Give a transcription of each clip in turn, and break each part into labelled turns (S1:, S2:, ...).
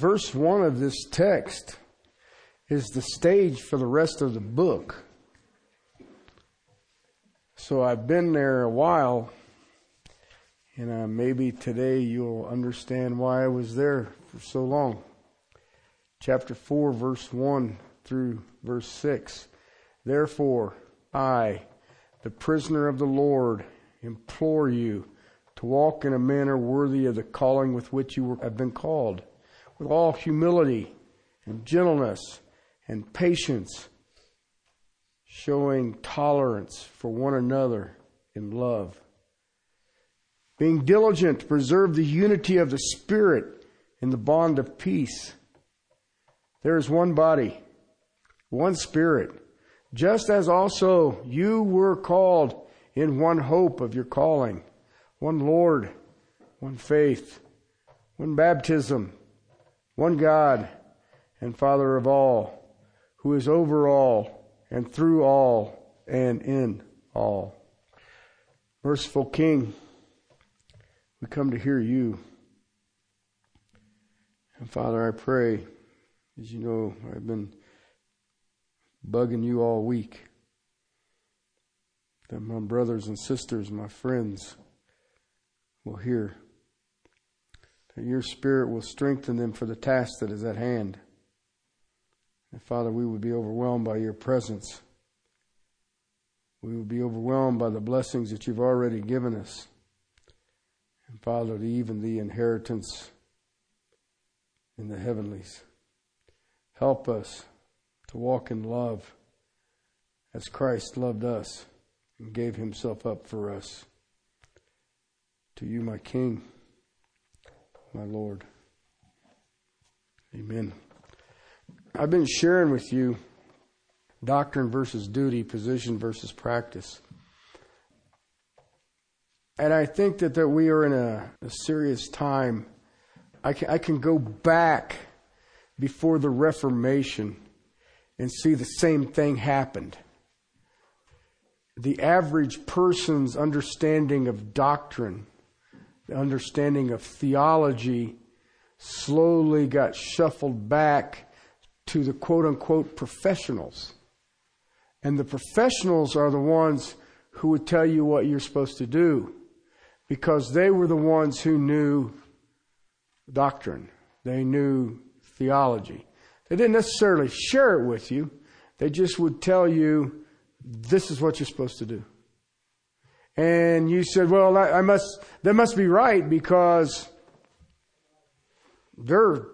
S1: verse 1 of this text is the stage for the rest of the book. So I've been there a while, and uh, maybe today you'll understand why I was there for so long. Chapter 4, verse 1 through verse 6. Therefore, I, the prisoner of the Lord, implore you to walk in a manner worthy of the calling with which you have been called, with all humility and gentleness and patience, showing tolerance for one another in love. Being diligent to preserve the unity of the Spirit in the bond of peace. There is one body, one Spirit, just as also you were called in one hope of your calling, one Lord, one faith, one baptism, one God and Father of all, who is over all and through all and in all. Merciful King, we come to hear you. And Father, I pray, as you know, I've been bugging you all week, that my brothers and sisters, my friends, will hear. That your Spirit will strengthen them for the task that is at hand. And Father, we would be overwhelmed by your presence. We would be overwhelmed by the blessings that you've already given us. And Father, even the inheritance in the heavenlies. Help us to walk in love as Christ loved us and gave himself up for us. To you, my King, my Lord. Amen. I've been sharing with you doctrine versus duty, position versus practice. And I think that, that we are in a, a serious time. I can, I can go back before the Reformation and see the same thing happened. The average person's understanding of doctrine, the understanding of theology, slowly got shuffled back to the quote unquote professionals. And the professionals are the ones who would tell you what you're supposed to do because they were the ones who knew doctrine. They knew theology. They didn't necessarily share it with you. They just would tell you, this is what you're supposed to do. And you said, well, I must, that must be right because they're,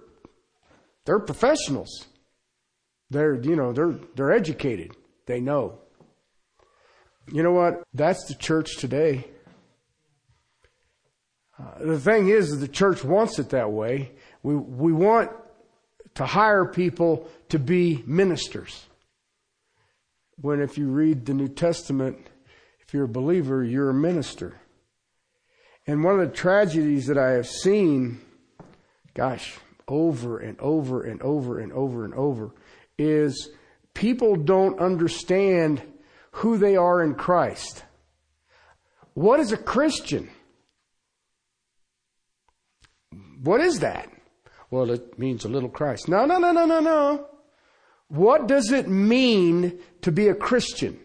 S1: they're professionals. They're, you know, they're, they're educated. They know. You know what? That's the church today. Uh, the thing is, the church wants it that way. We, we want to hire people to be ministers. When if you read the New Testament, if you're a believer, you're a minister. And one of the tragedies that I have seen, gosh, over and over and over and over and over is people don't understand who they are in Christ. What is a Christian? What is that? Well, it means a little Christ. No, no, no, no, no, no. What does it mean to be a Christian?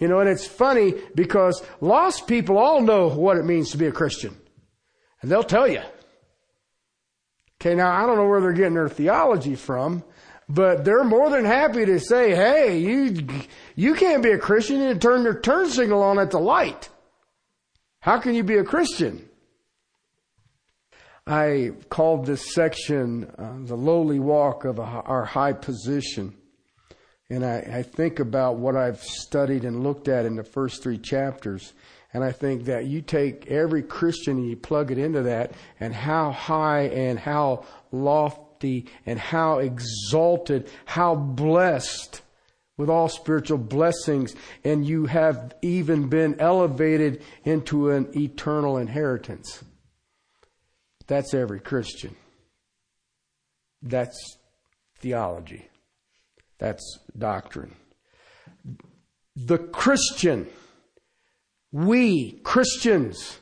S1: You know, and it's funny because lost people all know what it means to be a Christian. And they'll tell you. Okay, now I don't know where they're getting their theology from, but they're more than happy to say, hey, you, you can't be a Christian and turn your turn signal on at the light. How can you be a Christian? I called this section uh, the lowly walk of a, our high position. And I, I think about what I've studied and looked at in the first three chapters. And I think that you take every Christian and you plug it into that and how high and how lofty lofty and how exalted, how blessed with all spiritual blessings, and you have even been elevated into an eternal inheritance. That's every Christian. That's theology. That's doctrine. The Christian, we Christians,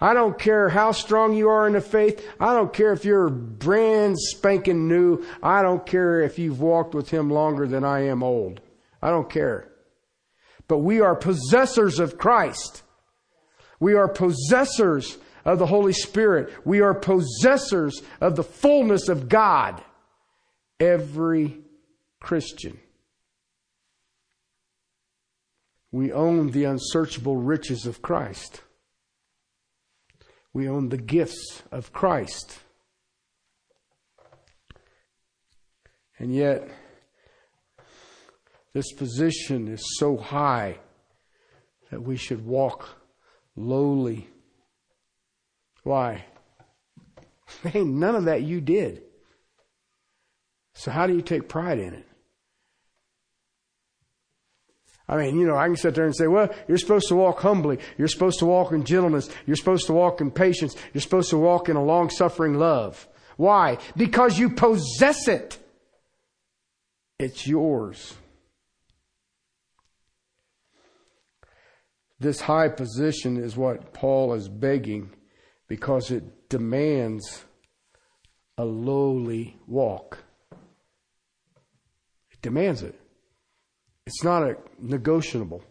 S1: I don't care how strong you are in the faith. I don't care if you're brand spanking new. I don't care if you've walked with Him longer than I am old. I don't care. But we are possessors of Christ. We are possessors of the Holy Spirit. We are possessors of the fullness of God. Every Christian. We own the unsearchable riches of Christ. We own the gifts of Christ. And yet, this position is so high that we should walk lowly. Why? Hey, none of that you did. So how do you take pride in it? I mean, you know, I can sit there and say, well, you're supposed to walk humbly. You're supposed to walk in gentleness. You're supposed to walk in patience. You're supposed to walk in a long suffering love. Why? Because you possess it. It's yours. This high position is what Paul is begging because it demands a lowly walk. It demands it. It's not a negotiable.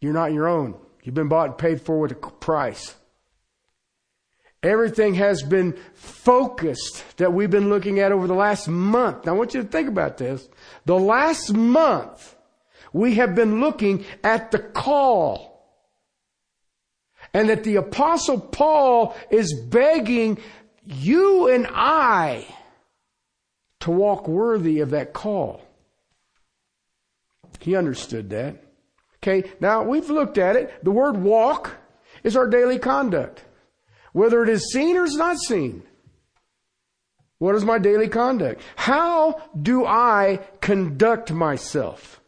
S1: You're not your own. You've been bought and paid for with a price. Everything has been focused that we've been looking at over the last month. Now I want you to think about this. The last month, we have been looking at the call. And that the apostle Paul is begging you and I to walk worthy of that call. He understood that. Okay, now we've looked at it. The word walk is our daily conduct. Whether it is seen or is not seen. What is my daily conduct? How do I conduct myself?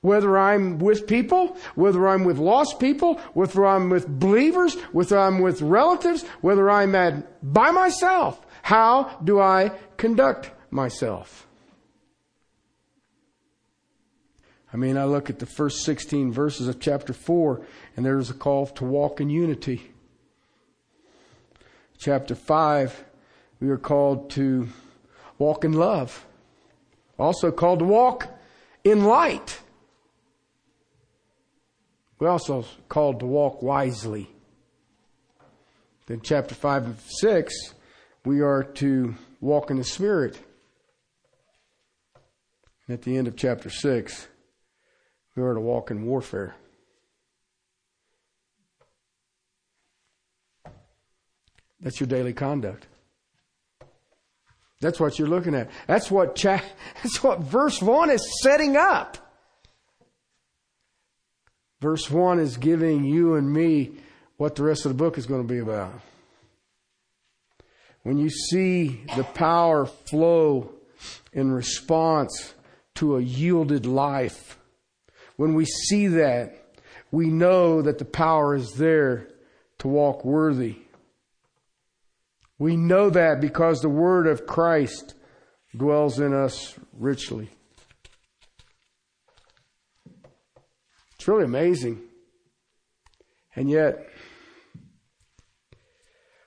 S1: Whether I'm with people, whether I'm with lost people, whether I'm with believers, whether I'm with relatives, whether I'm at, by myself, how do I conduct myself? I mean, I look at the first 16 verses of chapter 4, and there's a call to walk in unity. Chapter 5, we are called to walk in love. Also called to walk in light. We're also called to walk wisely. Then chapter 5 and 6, we are to walk in the Spirit. And at the end of chapter 6, we are to walk in warfare. That's your daily conduct. That's what you're looking at. That's what cha- that's what verse 1 is setting up. Verse 1 is giving you and me what the rest of the book is going to be about. When you see the power flow in response to a yielded life, when we see that, we know that the power is there to walk worthy. We know that because the word of Christ dwells in us richly. It's really amazing. And yet,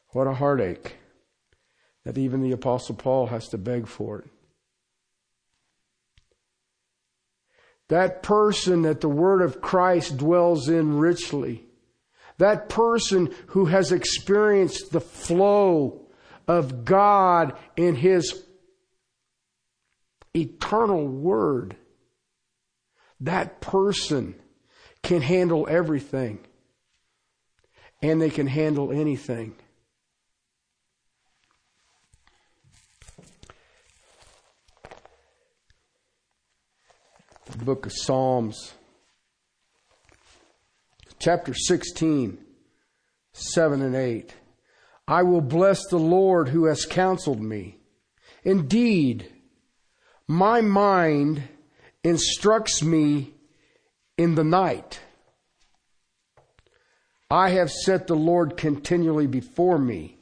S1: what a heartache that even the Apostle Paul has to beg for it. That person that the Word of Christ dwells in richly. That person who has experienced the flow of God in His eternal Word. That person can handle everything. And they can handle anything. Book of Psalms, chapter 16, 7 and 8. I will bless the Lord who has counseled me. Indeed, my mind instructs me in the night. I have set the Lord continually before me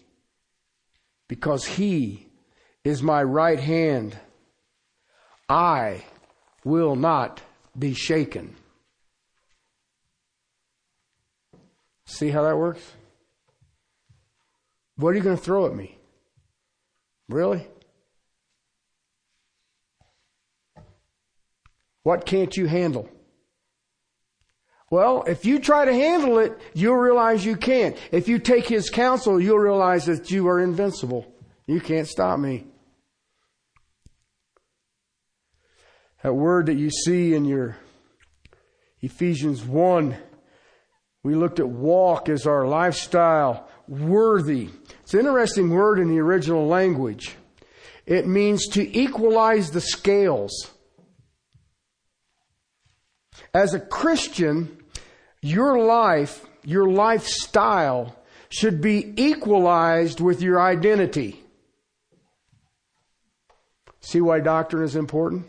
S1: because he is my right hand. I will not be shaken. See how that works? What are you going to throw at me? Really? What can't you handle? Well, if you try to handle it, you'll realize you can't. If you take his counsel, you'll realize that you are invincible. You can't stop me. That word that you see in your Ephesians 1, we looked at walk as our lifestyle, worthy. It's an interesting word in the original language. It means to equalize the scales. As a Christian, your life, your lifestyle should be equalized with your identity. See why doctrine is important?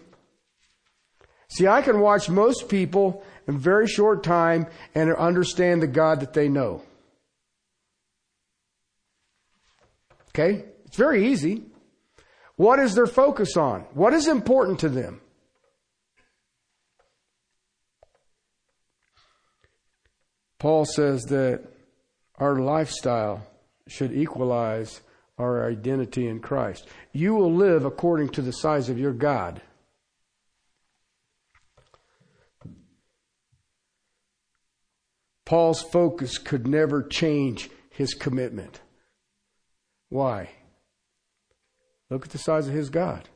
S1: See, I can watch most people in very short time and understand the God that they know. Okay? It's very easy. What is their focus on? What is important to them? Paul says that our lifestyle should equalize our identity in Christ. You will live according to the size of your God. Paul's focus could never change his commitment. Why? Look at the size of his God.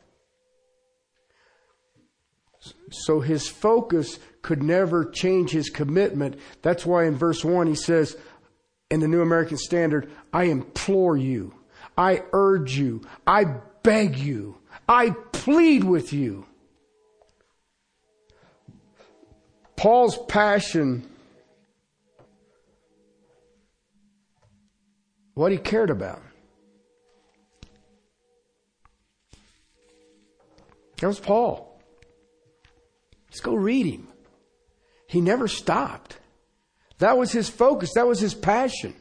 S1: So his focus could never change his commitment. That's why in verse 1 he says, in the New American Standard, I implore you, I urge you, I beg you, I plead with you. Paul's passion, what he cared about. That was Paul. Let's go read him. He never stopped. That was his focus. That was his passion.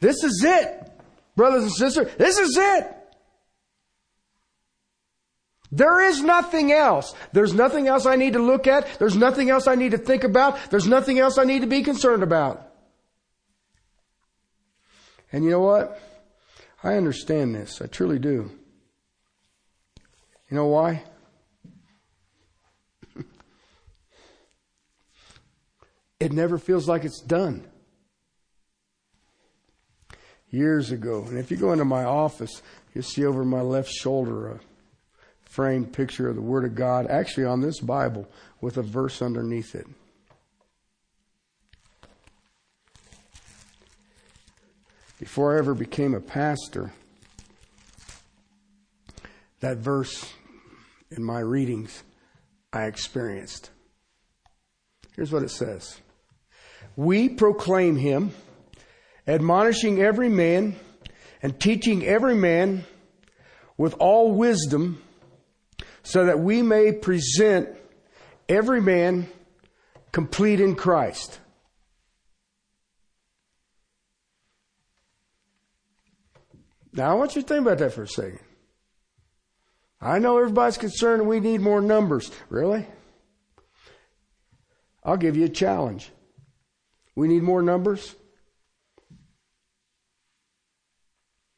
S1: This is it, brothers and sisters. This is it. There is nothing else. There's nothing else I need to look at. There's nothing else I need to think about. There's nothing else I need to be concerned about. And you know what? I understand this. I truly do. You know why? it never feels like it's done. Years ago, and if you go into my office, you'll see over my left shoulder a framed picture of the Word of God, actually on this Bible, with a verse underneath it. Before I ever became a pastor, that verse in my readings I experienced. Here's what it says we proclaim him, admonishing every man and teaching every man with all wisdom, so that we may present every man complete in Christ. Now, I want you to think about that for a second. I know everybody's concerned we need more numbers. Really? I'll give you a challenge. We need more numbers?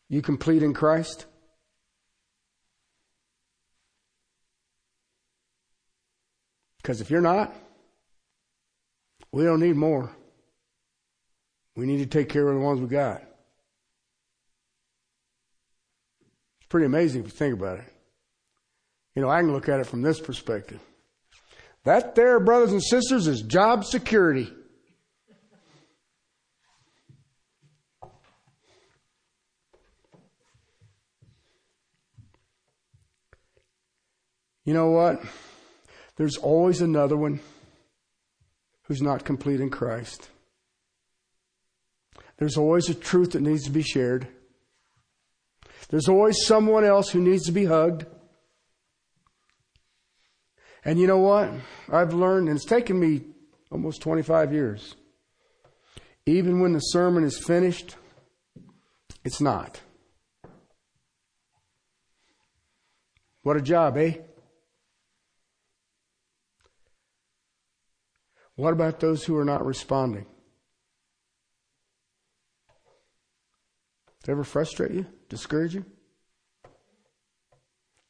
S1: You complete in Christ? Because if you're not, we don't need more. We need to take care of the ones we got. It's pretty amazing if you think about it. You know, I can look at it from this perspective. That there, brothers and sisters, is job security. You know what? There's always another one who's not complete in Christ. There's always a truth that needs to be shared. There's always someone else who needs to be hugged. And you know what? I've learned, and it's taken me almost 25 years. Even when the sermon is finished, it's not. What a job, eh? What about those who are not responding? Ever frustrate you? Discourage you?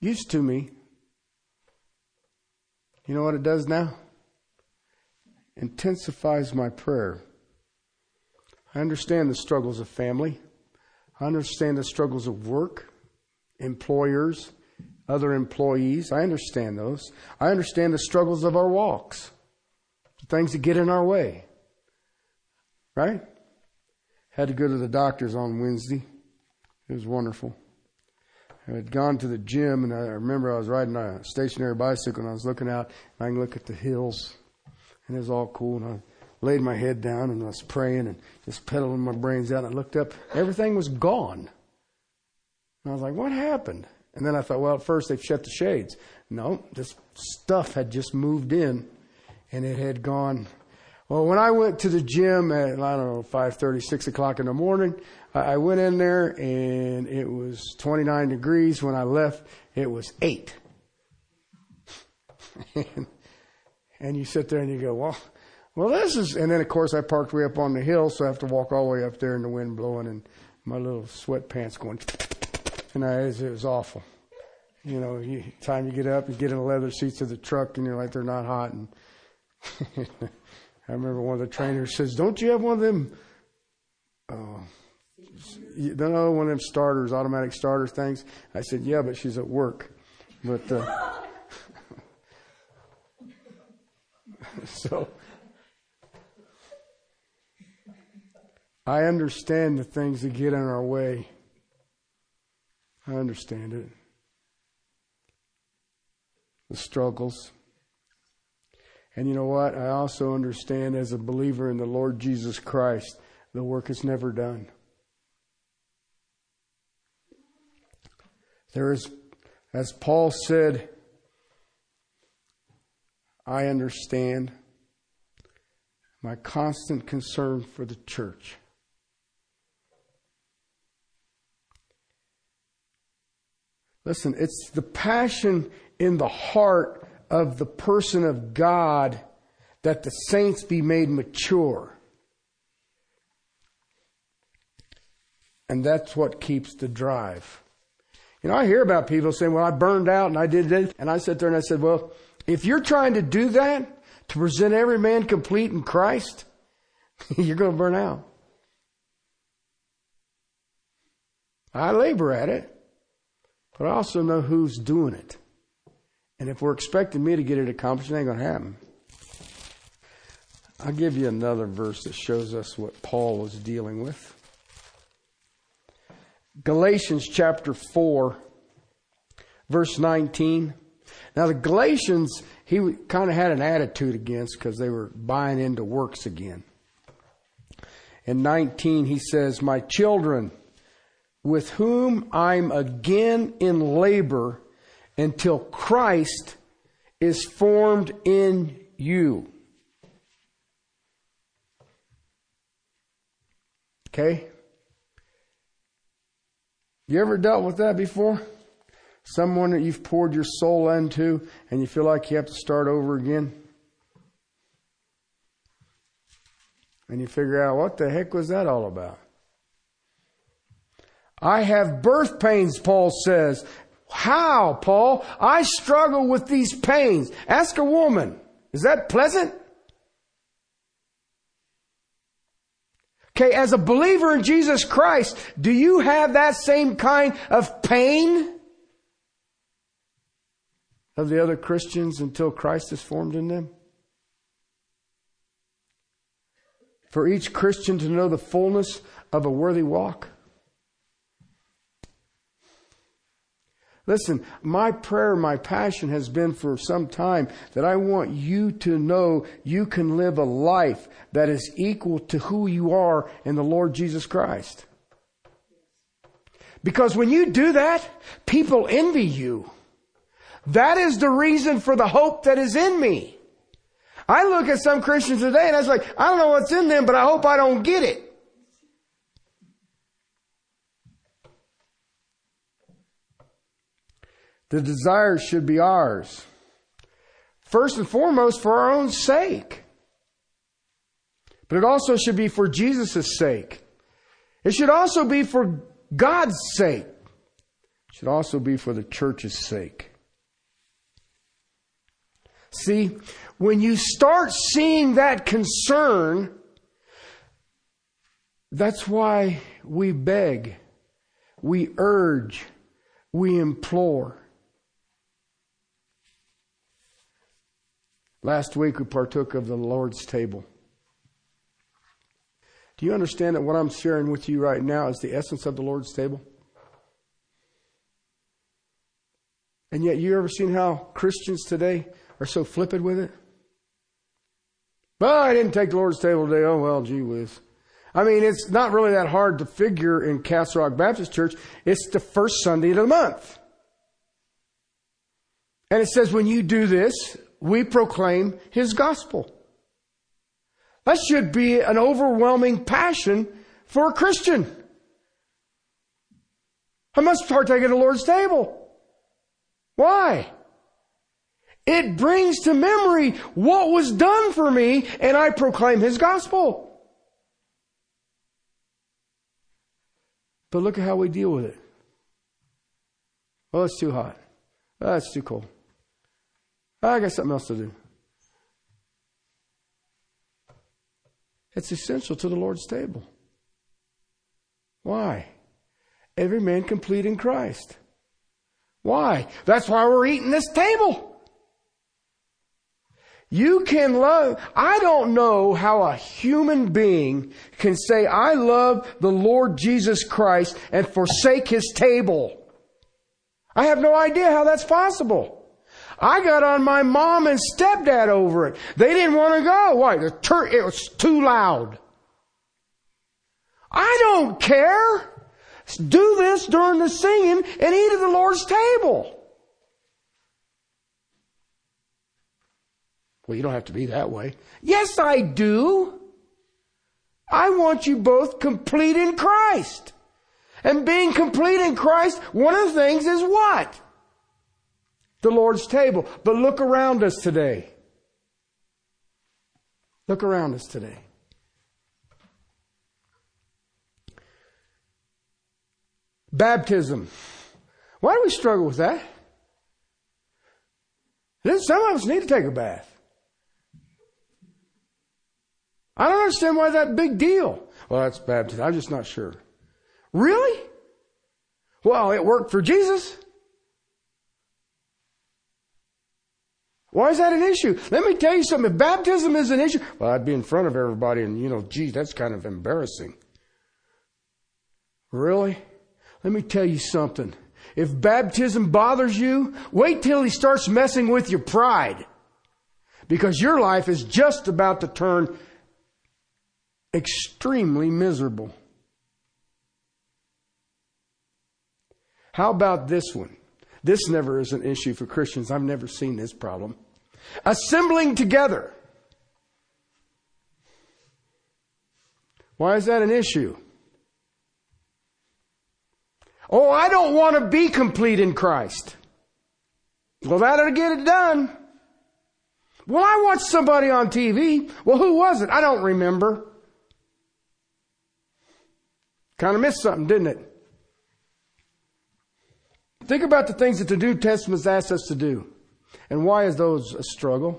S1: Used to me. You know what it does now? Intensifies my prayer. I understand the struggles of family. I understand the struggles of work, employers, other employees. I understand those. I understand the struggles of our walks, the things that get in our way. Right? Had to go to the doctor's on Wednesday. It was wonderful. I had gone to the gym, and I remember I was riding a stationary bicycle, and I was looking out, and I can look at the hills, and it was all cool. And I laid my head down, and I was praying and just pedaling my brains out. And I looked up, everything was gone. And I was like, "What happened?" And then I thought, well, at first they've shut the shades. No, this stuff had just moved in, and it had gone. Well, when I went to the gym at I don't know five thirty, six o'clock in the morning, I went in there and it was 29 degrees. When I left, it was eight. and, you sit there and you go, well, well, this is, and then of course I parked way up on the hill, so I have to walk all the way up there in the wind blowing and my little sweatpants going, and I, it was awful. You know, you, time you get up, you get in the leather seats of the truck and you're like, they're not hot. And I remember one of the trainers says, don't you have one of them, uh, you know, one of them starters, automatic starter things. I said, yeah, but she's at work. But, uh, so, I understand the things that get in our way. I understand it. The struggles. And you know what? I also understand as a believer in the Lord Jesus Christ, the work is never done. There is, as Paul said, I understand my constant concern for the church. Listen, it's the passion in the heart of the person of God that the saints be made mature. And that's what keeps the drive. You know, I hear about people saying, well, I burned out and I did this. And I sat there and I said, well, if you're trying to do that, to present every man complete in Christ, you're going to burn out. I labor at it, but I also know who's doing it. And if we're expecting me to get it accomplished, it ain't going to happen. I'll give you another verse that shows us what Paul was dealing with. Galatians chapter 4, verse 19. Now, the Galatians, he kind of had an attitude against because they were buying into works again. In 19, he says, My children, with whom I'm again in labor until Christ is formed in you. Okay? You ever dealt with that before? Someone that you've poured your soul into and you feel like you have to start over again? And you figure out what the heck was that all about? I have birth pains, Paul says. How, Paul? I struggle with these pains. Ask a woman. Is that pleasant? Okay, as a believer in Jesus Christ, do you have that same kind of pain of the other Christians until Christ is formed in them? For each Christian to know the fullness of a worthy walk? Listen, my prayer, my passion has been for some time that I want you to know you can live a life that is equal to who you are in the Lord Jesus Christ. Because when you do that, people envy you. That is the reason for the hope that is in me. I look at some Christians today and I was like, I don't know what's in them, but I hope I don't get it. The desires should be ours. First and foremost, for our own sake. But it also should be for Jesus' sake. It should also be for God's sake. It should also be for the church's sake. See, when you start seeing that concern, that's why we beg, we urge, we implore. Last week we partook of the Lord's table. Do you understand that what I'm sharing with you right now is the essence of the Lord's table? And yet, you ever seen how Christians today are so flippant with it? Well, I didn't take the Lord's table today. Oh, well, gee whiz. I mean, it's not really that hard to figure in Castle Rock Baptist Church. It's the first Sunday of the month. And it says, when you do this, we proclaim His gospel. That should be an overwhelming passion for a Christian. I must partake of the Lord's table. Why? It brings to memory what was done for me and I proclaim His gospel. But look at how we deal with it. Oh, it's too hot. It's too cold. I got something else to do. It's essential to the Lord's table. Why? Every man complete in Christ. Why? That's why we're eating this table. You can love, I don't know how a human being can say, I love the Lord Jesus Christ and forsake his table. I have no idea how that's possible. I got on my mom and stepdad over it. They didn't want to go. Why? The tur- it was too loud. I don't care. Do this during the singing and eat at the Lord's table. Well, you don't have to be that way. Yes, I do. I want you both complete in Christ. And being complete in Christ, one of the things is what? The Lord's table. But look around us today. Look around us today. Baptism. Why do we struggle with that? Some of us need to take a bath. I don't understand why that big deal. Well, that's baptism. I'm just not sure. Really? Well, it worked for Jesus. Why is that an issue? Let me tell you something. If baptism is an issue, well, I'd be in front of everybody and, you know, gee, that's kind of embarrassing. Really? Let me tell you something. If baptism bothers you, wait till he starts messing with your pride. Because your life is just about to turn extremely miserable. How about this one? This never is an issue for Christians. I've never seen this problem. Assembling together. Why is that an issue? Oh, I don't want to be complete in Christ. Well, that'll get it done. Well, I watched somebody on TV. Well, who was it? I don't remember. Kind of missed something, didn't it? Think about the things that the New Testament asks us to do. And why is those a struggle?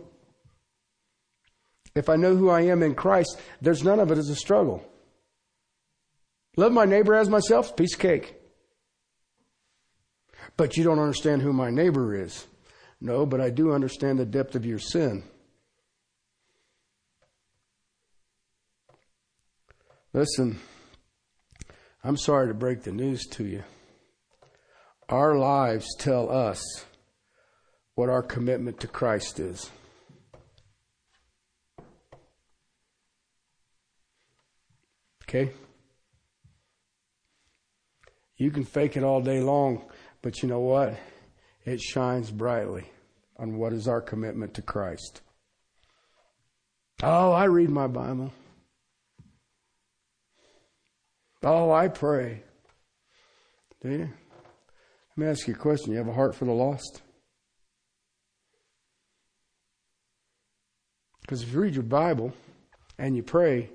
S1: If I know who I am in Christ, there's none of it as a struggle. Love my neighbor as myself, piece of cake. But you don't understand who my neighbor is. No, but I do understand the depth of your sin. Listen, I'm sorry to break the news to you. Our lives tell us what our commitment to Christ is. Okay? You can fake it all day long, but you know what? It shines brightly on what is our commitment to Christ. Oh, I read my Bible. Oh, I pray. Do you? Let me ask you a question. You have a heart for the lost? Because if you read your Bible and you pray,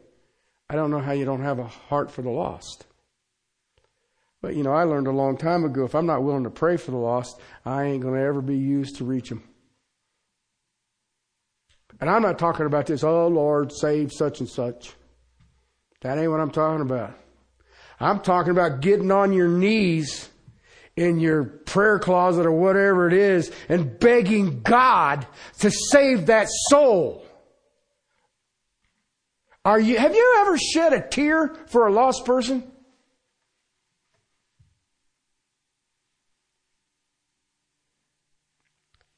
S1: I don't know how you don't have a heart for the lost. But you know, I learned a long time ago if I'm not willing to pray for the lost, I ain't going to ever be used to reach them. And I'm not talking about this, oh Lord, save such and such. That ain't what I'm talking about. I'm talking about getting on your knees in your prayer closet or whatever it is and begging God to save that soul. Are you, have you ever shed a tear for a lost person?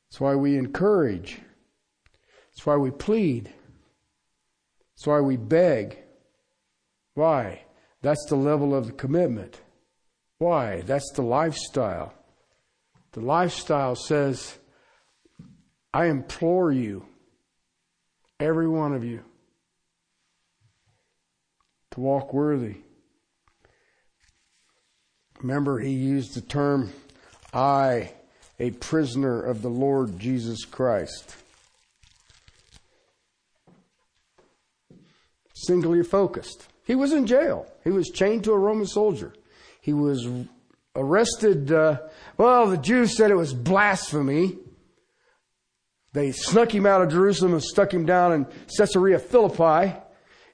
S1: That's why we encourage. That's why we plead. That's why we beg. Why? That's the level of the commitment. Why? That's the lifestyle. The lifestyle says, I implore you, every one of you, to walk worthy. Remember, he used the term, I a prisoner of the Lord Jesus Christ. Singly focused. He was in jail. He was chained to a Roman soldier. He was arrested. Uh, well, the Jews said it was blasphemy. They snuck him out of Jerusalem and stuck him down in Caesarea Philippi.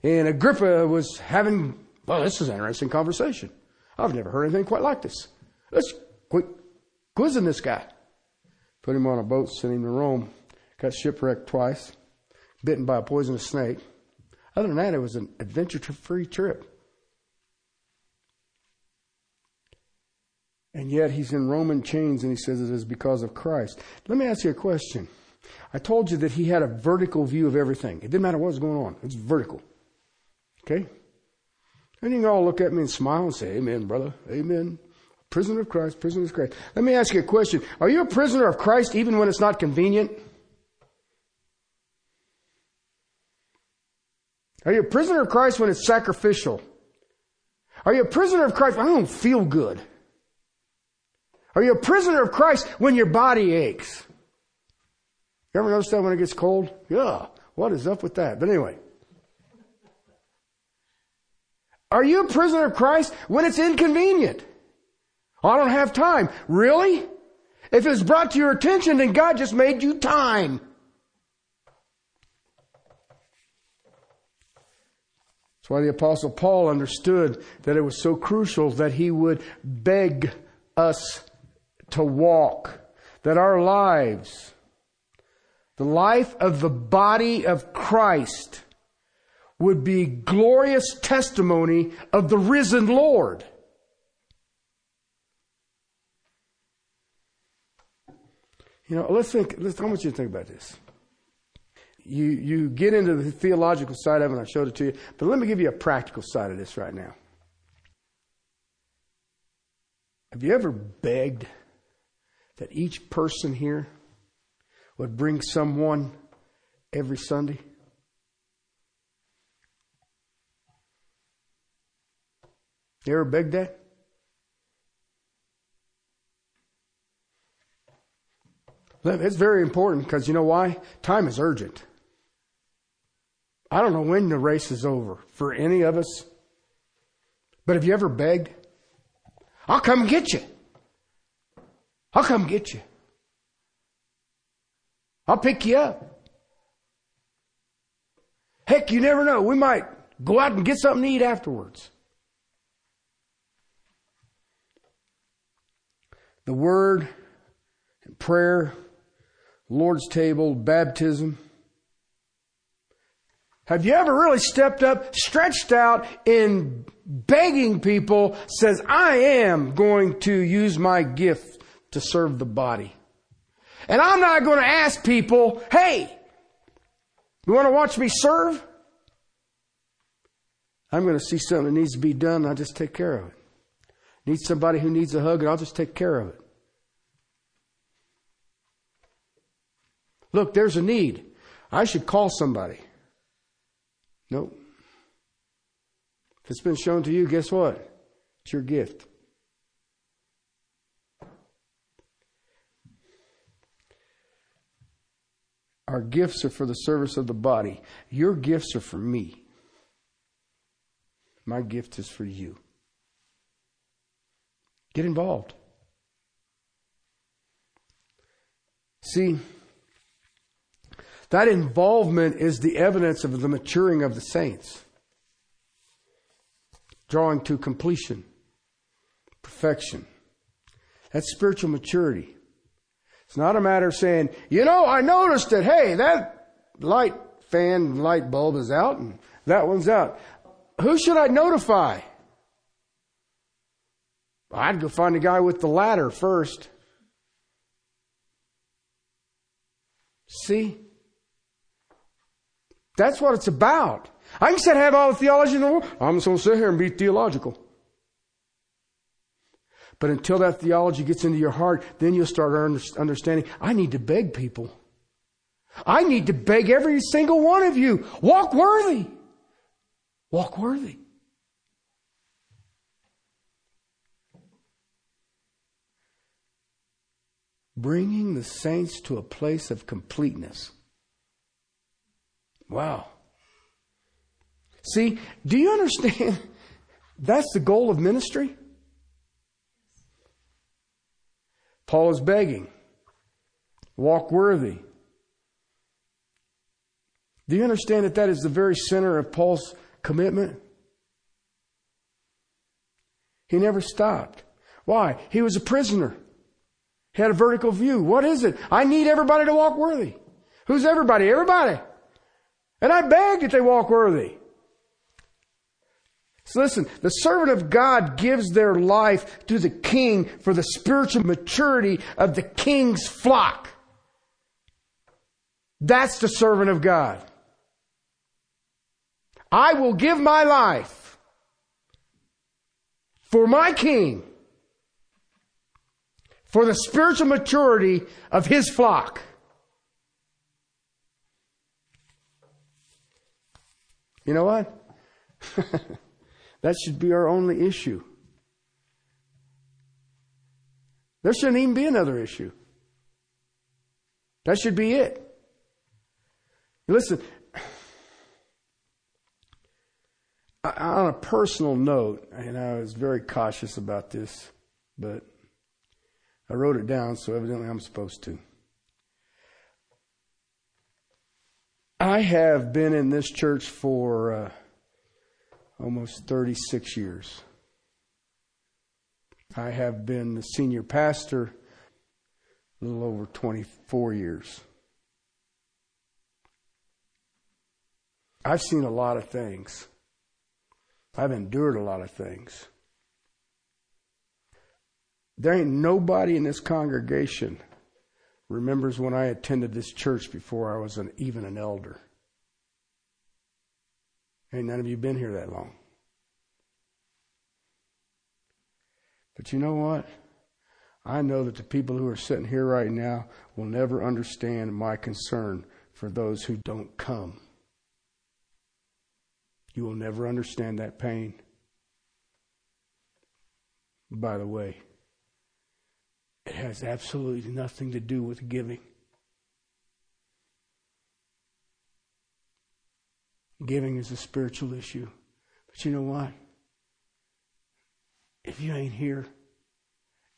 S1: And Agrippa was having, well, this is an interesting conversation. I've never heard anything quite like this. Let's quit quizzing this guy. Put him on a boat, sent him to Rome. Got shipwrecked twice. Bitten by a poisonous snake. Other than that, it was an adventure free trip. And yet he's in Roman chains and he says it is because of Christ. Let me ask you a question. I told you that he had a vertical view of everything. It didn't matter what was going on. It's vertical. Okay? And you can all look at me and smile and say, Amen, brother. Amen. Prisoner of Christ, prisoner of Christ. Let me ask you a question. Are you a prisoner of Christ even when it's not convenient? Are you a prisoner of Christ when it's sacrificial? Are you a prisoner of Christ when I don't feel good? Are you a prisoner of Christ when your body aches? You ever notice that when it gets cold? Yeah. What is up with that? But anyway. Are you a prisoner of Christ when it's inconvenient? Oh, I don't have time. Really? If it's brought to your attention, then God just made you time. That's why the apostle Paul understood that it was so crucial that he would beg us to walk, that our lives, the life of the body of Christ, would be glorious testimony of the risen Lord. You know, let's think, let's, I want you to think about this. You, you get into the theological side of it, I showed it to you, but let me give you a practical side of this right now. Have you ever begged that each person here would bring someone every Sunday? You ever begged that? It's very important because you know why? Time is urgent. I don't know when the race is over for any of us. But have you ever begged? I'll come and get you. I'll come get you. I'll pick you up. Heck, you never know. We might go out and get something to eat afterwards. The word and prayer Lord's table, baptism. Have you ever really stepped up, stretched out in begging people, says, I am going to use my gift to serve the body. And I'm not going to ask people, hey, you want to watch me serve? I'm going to see something that needs to be done, I'll just take care of it. Need somebody who needs a hug, and I'll just take care of it. Look, there's a need. I should call somebody. Nope. If it's been shown to you, guess what? It's your gift. Our gifts are for the service of the body. Your gifts are for me. My gift is for you. Get involved. See, that involvement is the evidence of the maturing of the saints, drawing to completion, perfection. That's spiritual maturity. It's not a matter of saying, you know, I noticed that, hey, that light fan, light bulb is out and that one's out. Who should I notify? I'd go find a guy with the ladder first. See? That's what it's about. I can sit have all the theology in the world. I'm just going to sit here and be theological. But until that theology gets into your heart, then you'll start understanding, I need to beg people. I need to beg every single one of you, walk worthy. Walk worthy. Bringing the saints to a place of completeness. Wow. See, do you understand? That's the goal of ministry. Paul is begging, walk worthy. Do you understand that that is the very center of Paul's commitment? He never stopped. Why? He was a prisoner. He had a vertical view. What is it? I need everybody to walk worthy. Who's everybody? Everybody. And I beg that they walk worthy. So listen, the servant of God gives their life to the king for the spiritual maturity of the king's flock. That's the servant of God. I will give my life for my king, for the spiritual maturity of his flock. You know what? that should be our only issue. There shouldn't even be another issue. That should be it. Listen, on a personal note, and I was very cautious about this, but I wrote it down, so evidently I'm supposed to. I have been in this church for uh, almost 36 years. I have been the senior pastor a little over 24 years. I've seen a lot of things. I've endured a lot of things. There ain't nobody in this congregation remembers when I attended this church before I was an, even an elder. Ain't none of you been here that long. But you know what? I know that the people who are sitting here right now will never understand my concern for those who don't come. You will never understand that pain. By the way, it has absolutely nothing to do with giving. Giving is a spiritual issue. But you know what? If you ain't here,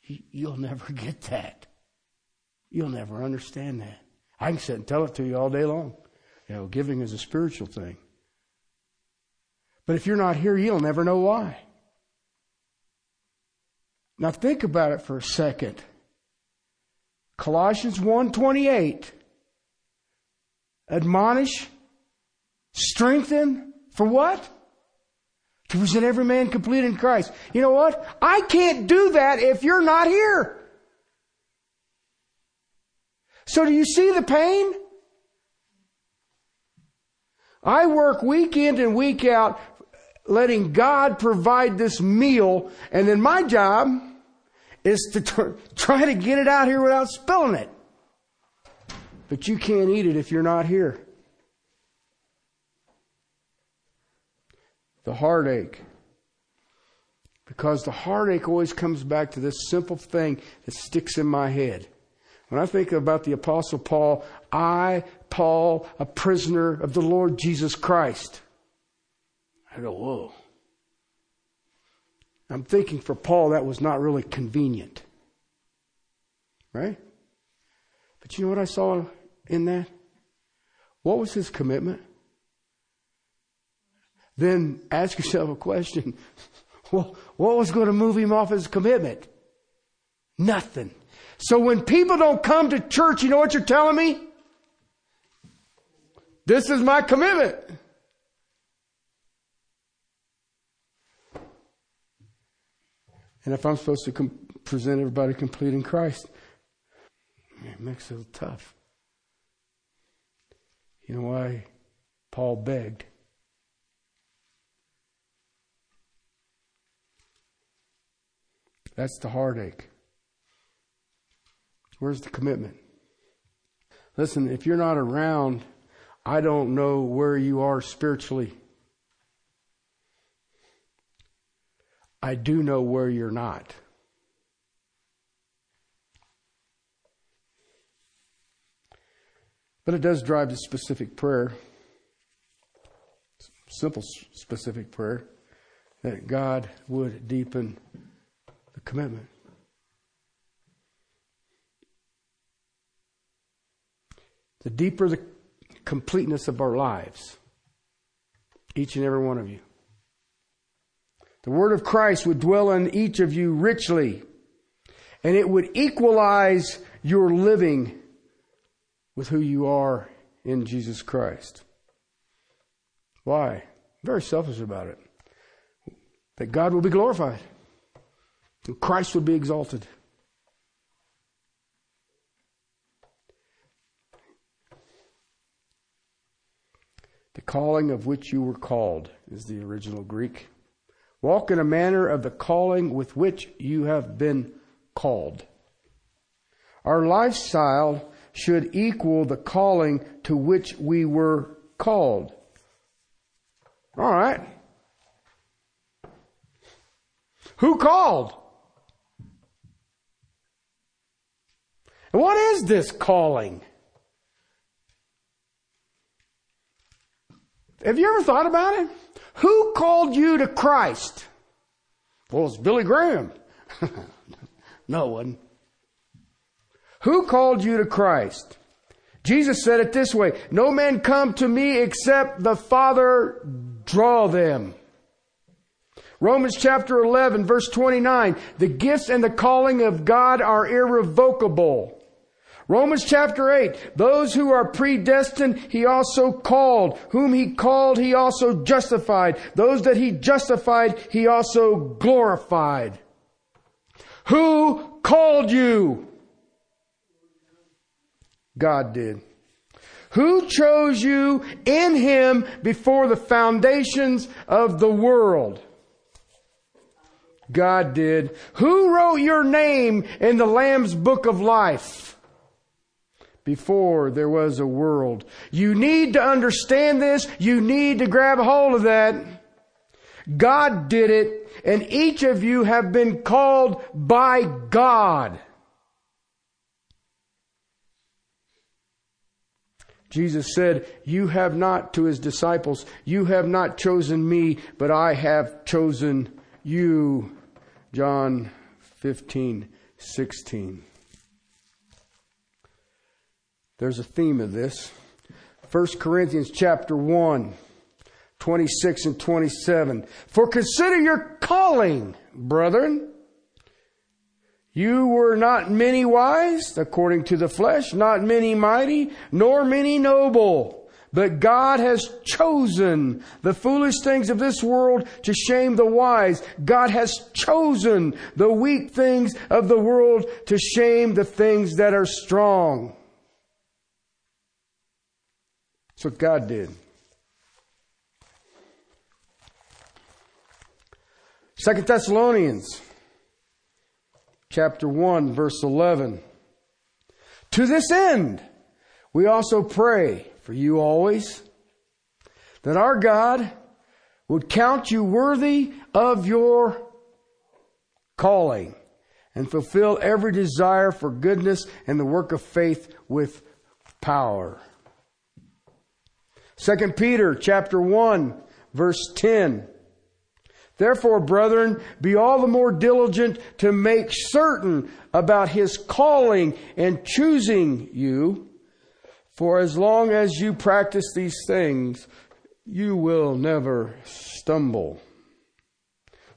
S1: you'll never get that. You'll never understand that. I can sit and tell it to you all day long. You know, giving is a spiritual thing. But if you're not here, you'll never know why. Now think about it for a second. Colossians 1:28 admonish strengthen for what? To present every man complete in Christ. You know what? I can't do that if you're not here. So do you see the pain? I work week in and week out letting God provide this meal, and then my job is to try to get it out here without spilling it. But you can't eat it if you're not here. The heartache. Because the heartache always comes back to this simple thing that sticks in my head. When I think about the Apostle Paul, I, Paul, a prisoner of the Lord Jesus Christ. I go, whoa. I'm thinking for Paul that was not really convenient. Right? But you know what I saw in that? What was his commitment? Then ask yourself a question. Well, what was going to move him off his commitment? Nothing. So when people don't come to church, you know what you're telling me? This is my commitment. And if I'm supposed to com- present everybody complete in Christ, it makes it tough. You know why Paul begged? That's the heartache. Where's the commitment? Listen, if you're not around, I don't know where you are spiritually. I do know where you're not. But it does drive to specific prayer, simple, specific prayer, that God would deepen commitment. The deeper the completeness of our lives, each and every one of you. The word of Christ would dwell in each of you richly, and it would equalize your living with who you are in Jesus Christ. Why? very selfish about it. That God will be glorified. Christ would be exalted. The calling of which you were called is the original Greek. Walk in a manner of the calling with which you have been called. Our lifestyle should equal the calling to which we were called. All right. Who called? What is this calling? Have you ever thought about it? Who called you to Christ? Well, it's Billy Graham. no one. Who called you to Christ? Jesus said it this way, no man come to me except the Father draw them. Romans chapter 11 verse 29, the gifts and the calling of God are irrevocable. Romans chapter 8, those who are predestined, he also called. Whom he called, he also justified. Those that he justified, he also glorified. Who called you? God did. Who chose you in him before the foundations of the world? God did. Who wrote your name in the Lamb's book of life? Before there was a world. You need to understand this. You need to grab hold of that. God did it, and each of you have been called by God. Jesus said, You have not, to his disciples, you have not chosen me, but I have chosen you. John 15, 16. There's a theme of this. 1 Corinthians chapter 1, 26 and 27. For consider your calling, brethren. You were not many wise, according to the flesh, not many mighty, nor many noble. But God has chosen the foolish things of this world to shame the wise. God has chosen the weak things of the world to shame the things that are strong. That's what God did. Second Thessalonians chapter 1 verse 11. To this end, we also pray for you always that our God would count you worthy of your calling and fulfill every desire for goodness and the work of faith with power. Second Peter chapter 1 verse 10. Therefore, brethren, be all the more diligent to make certain about his calling and choosing you. For as long as you practice these things, you will never stumble.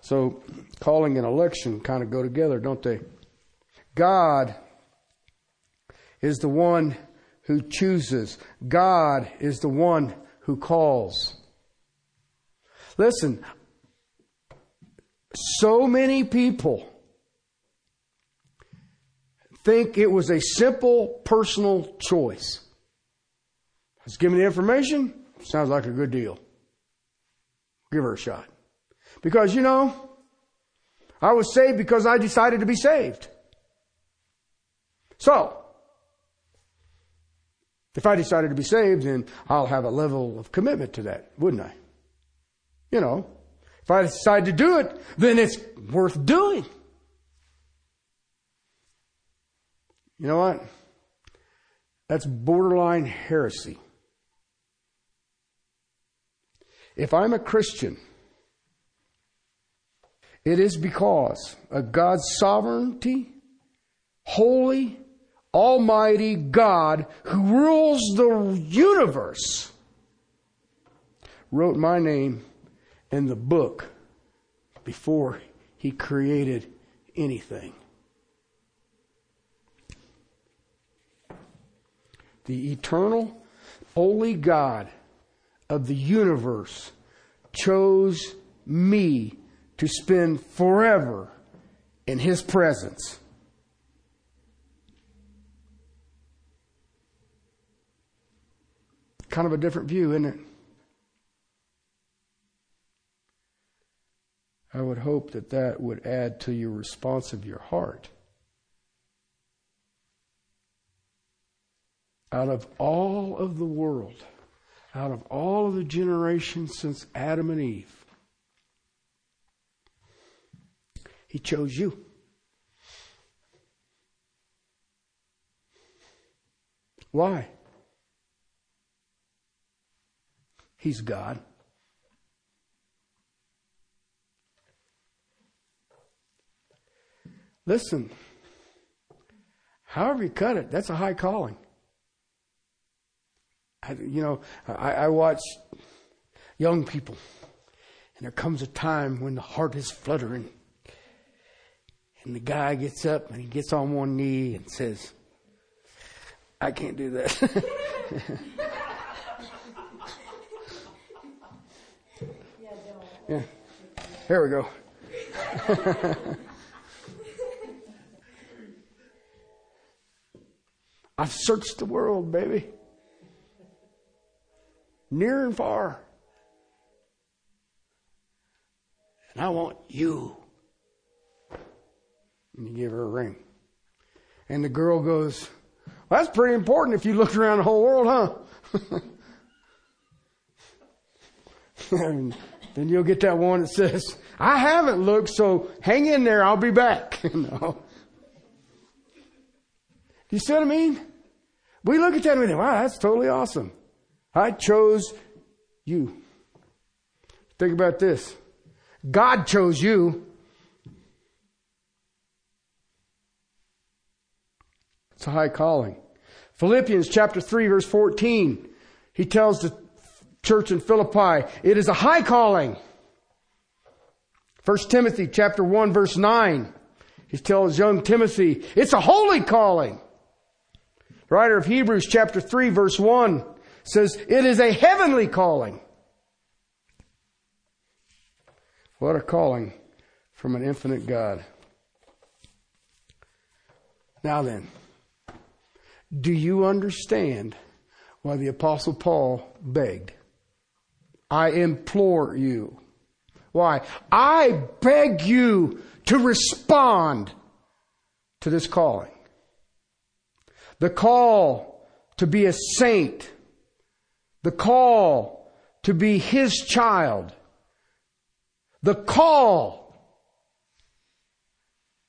S1: So, calling and election kind of go together, don't they? God is the one who chooses. God is the one who calls. Listen, so many people think it was a simple personal choice. Just give me the information. Sounds like a good deal. Give her a shot. Because, you know, I was saved because I decided to be saved. So, if I decided to be saved, then I'll have a level of commitment to that, wouldn't I? You know, if I decide to do it, then it's worth doing. You know what? That's borderline heresy. If I'm a Christian, it is because of God's sovereignty, holy, almighty God who rules the universe wrote my name in the book before he created anything. The eternal, holy God of the universe chose me to spend forever in his presence. Kind of a different view, isn't it? I would hope that that would add to your response of your heart. Out of all of the world, out of all of the generations since Adam and Eve, He chose you. Why? He's God. Listen, however you cut it, that's a high calling. I, you know, I, I watch young people, and there comes a time when the heart is fluttering. And the guy gets up and he gets on one knee and says, I can't do that. yeah. There we go. I've searched the world, baby. Near and far. And I want you. And you give her a ring. And the girl goes, well, that's pretty important if you looked around the whole world, huh? then you'll get that one that says, I haven't looked, so hang in there, I'll be back. no. You see what I mean? We look at that and we think, wow, that's totally awesome. I chose you. Think about this. God chose you. It's a high calling. Philippians chapter 3 verse 14. He tells the church in Philippi, it is a high calling. 1 Timothy chapter 1 verse 9. He tells young Timothy, it's a holy calling. The writer of Hebrews chapter 3 verse 1 says, it is a heavenly calling. What a calling from an infinite God. Now then, do you understand why the apostle Paul begged? I implore you. Why? I beg you to respond to this calling. The call to be a saint. The call to be His child. The call.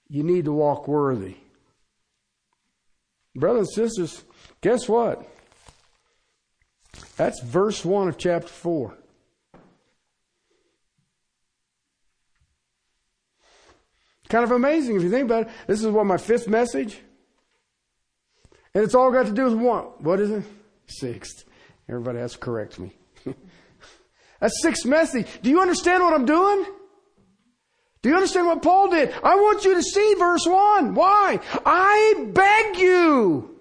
S1: You need to walk worthy. Brothers and sisters, guess what? That's verse 1 of chapter 4. Kind of amazing if you think about it. This is what my fifth message. And it's all got to do with one. What is it? Sixth. Everybody has to correct me. That's sixth message. Do you understand what I'm doing? Do you understand what Paul did? I want you to see verse 1. Why? I beg you.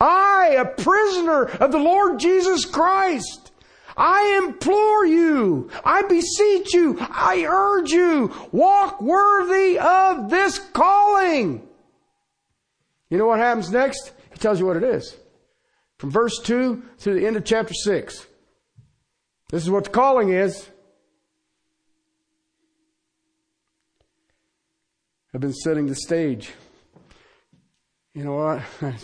S1: I, a prisoner of the Lord Jesus Christ. I implore you. I beseech you. I urge you. Walk worthy of this calling. You know what happens next? He tells you what it is. From verse 2 to the end of chapter 6. This is what the calling is. I've been setting the stage. You know what?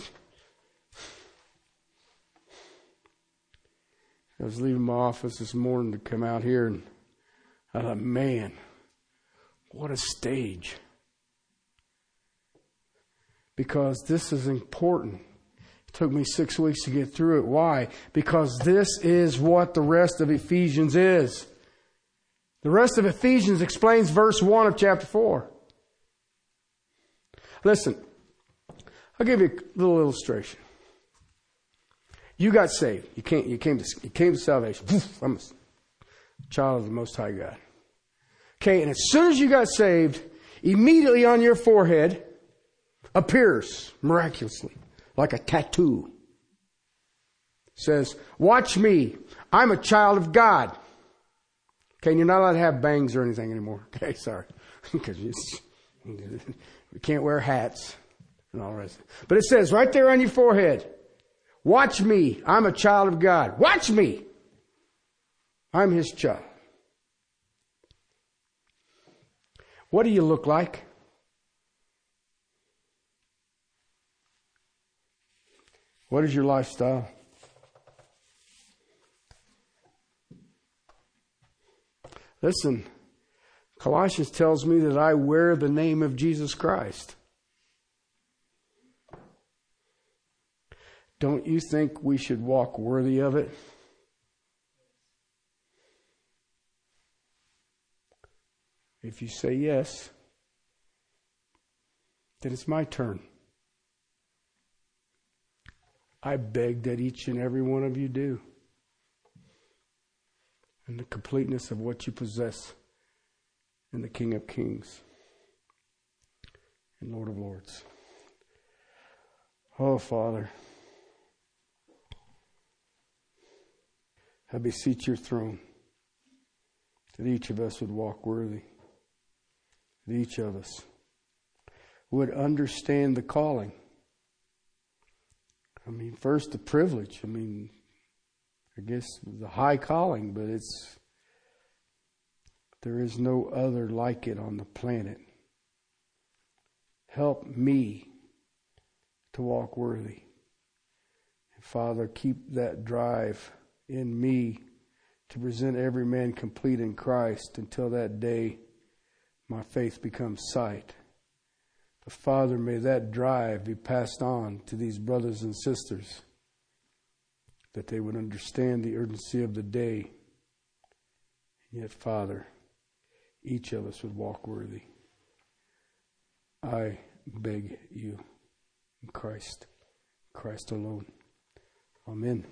S1: I was leaving my office this morning to come out here and I thought, man, what a stage. Because this is important. It took me six weeks to get through it. Why? Because this is what the rest of Ephesians is. The rest of Ephesians explains verse 1 of chapter 4. Listen, I'll give you a little illustration. You got saved. You came, you came, to, you came to salvation. I'm a child of the Most High God. Okay, and as soon as you got saved, immediately on your forehead appears miraculously like a tattoo. says, watch me. I'm a child of God. Okay, and you're not allowed to have bangs or anything anymore. Okay, sorry. Because we can't wear hats and all the rest. But it says right there on your forehead, watch me. I'm a child of God. Watch me. I'm his child. What do you look like? What is your lifestyle? Listen, Colossians tells me that I wear the name of Jesus Christ. Don't you think we should walk worthy of it? If you say yes, then it's my turn. I beg that each and every one of you do. And the completeness of what you possess in the King of Kings and Lord of Lords. Oh, Father, I beseech your throne that each of us would walk worthy, that each of us would understand the calling. I mean, first the privilege. I mean, I guess the high calling, but it's there is no other like it on the planet. Help me to walk worthy. Father, keep that drive in me to present every man complete in Christ until that day my faith becomes sight. But Father, may that drive be passed on to these brothers and sisters that they would understand the urgency of the day. And Yet, Father, each of us would walk worthy. I beg you in Christ, Christ alone. Amen.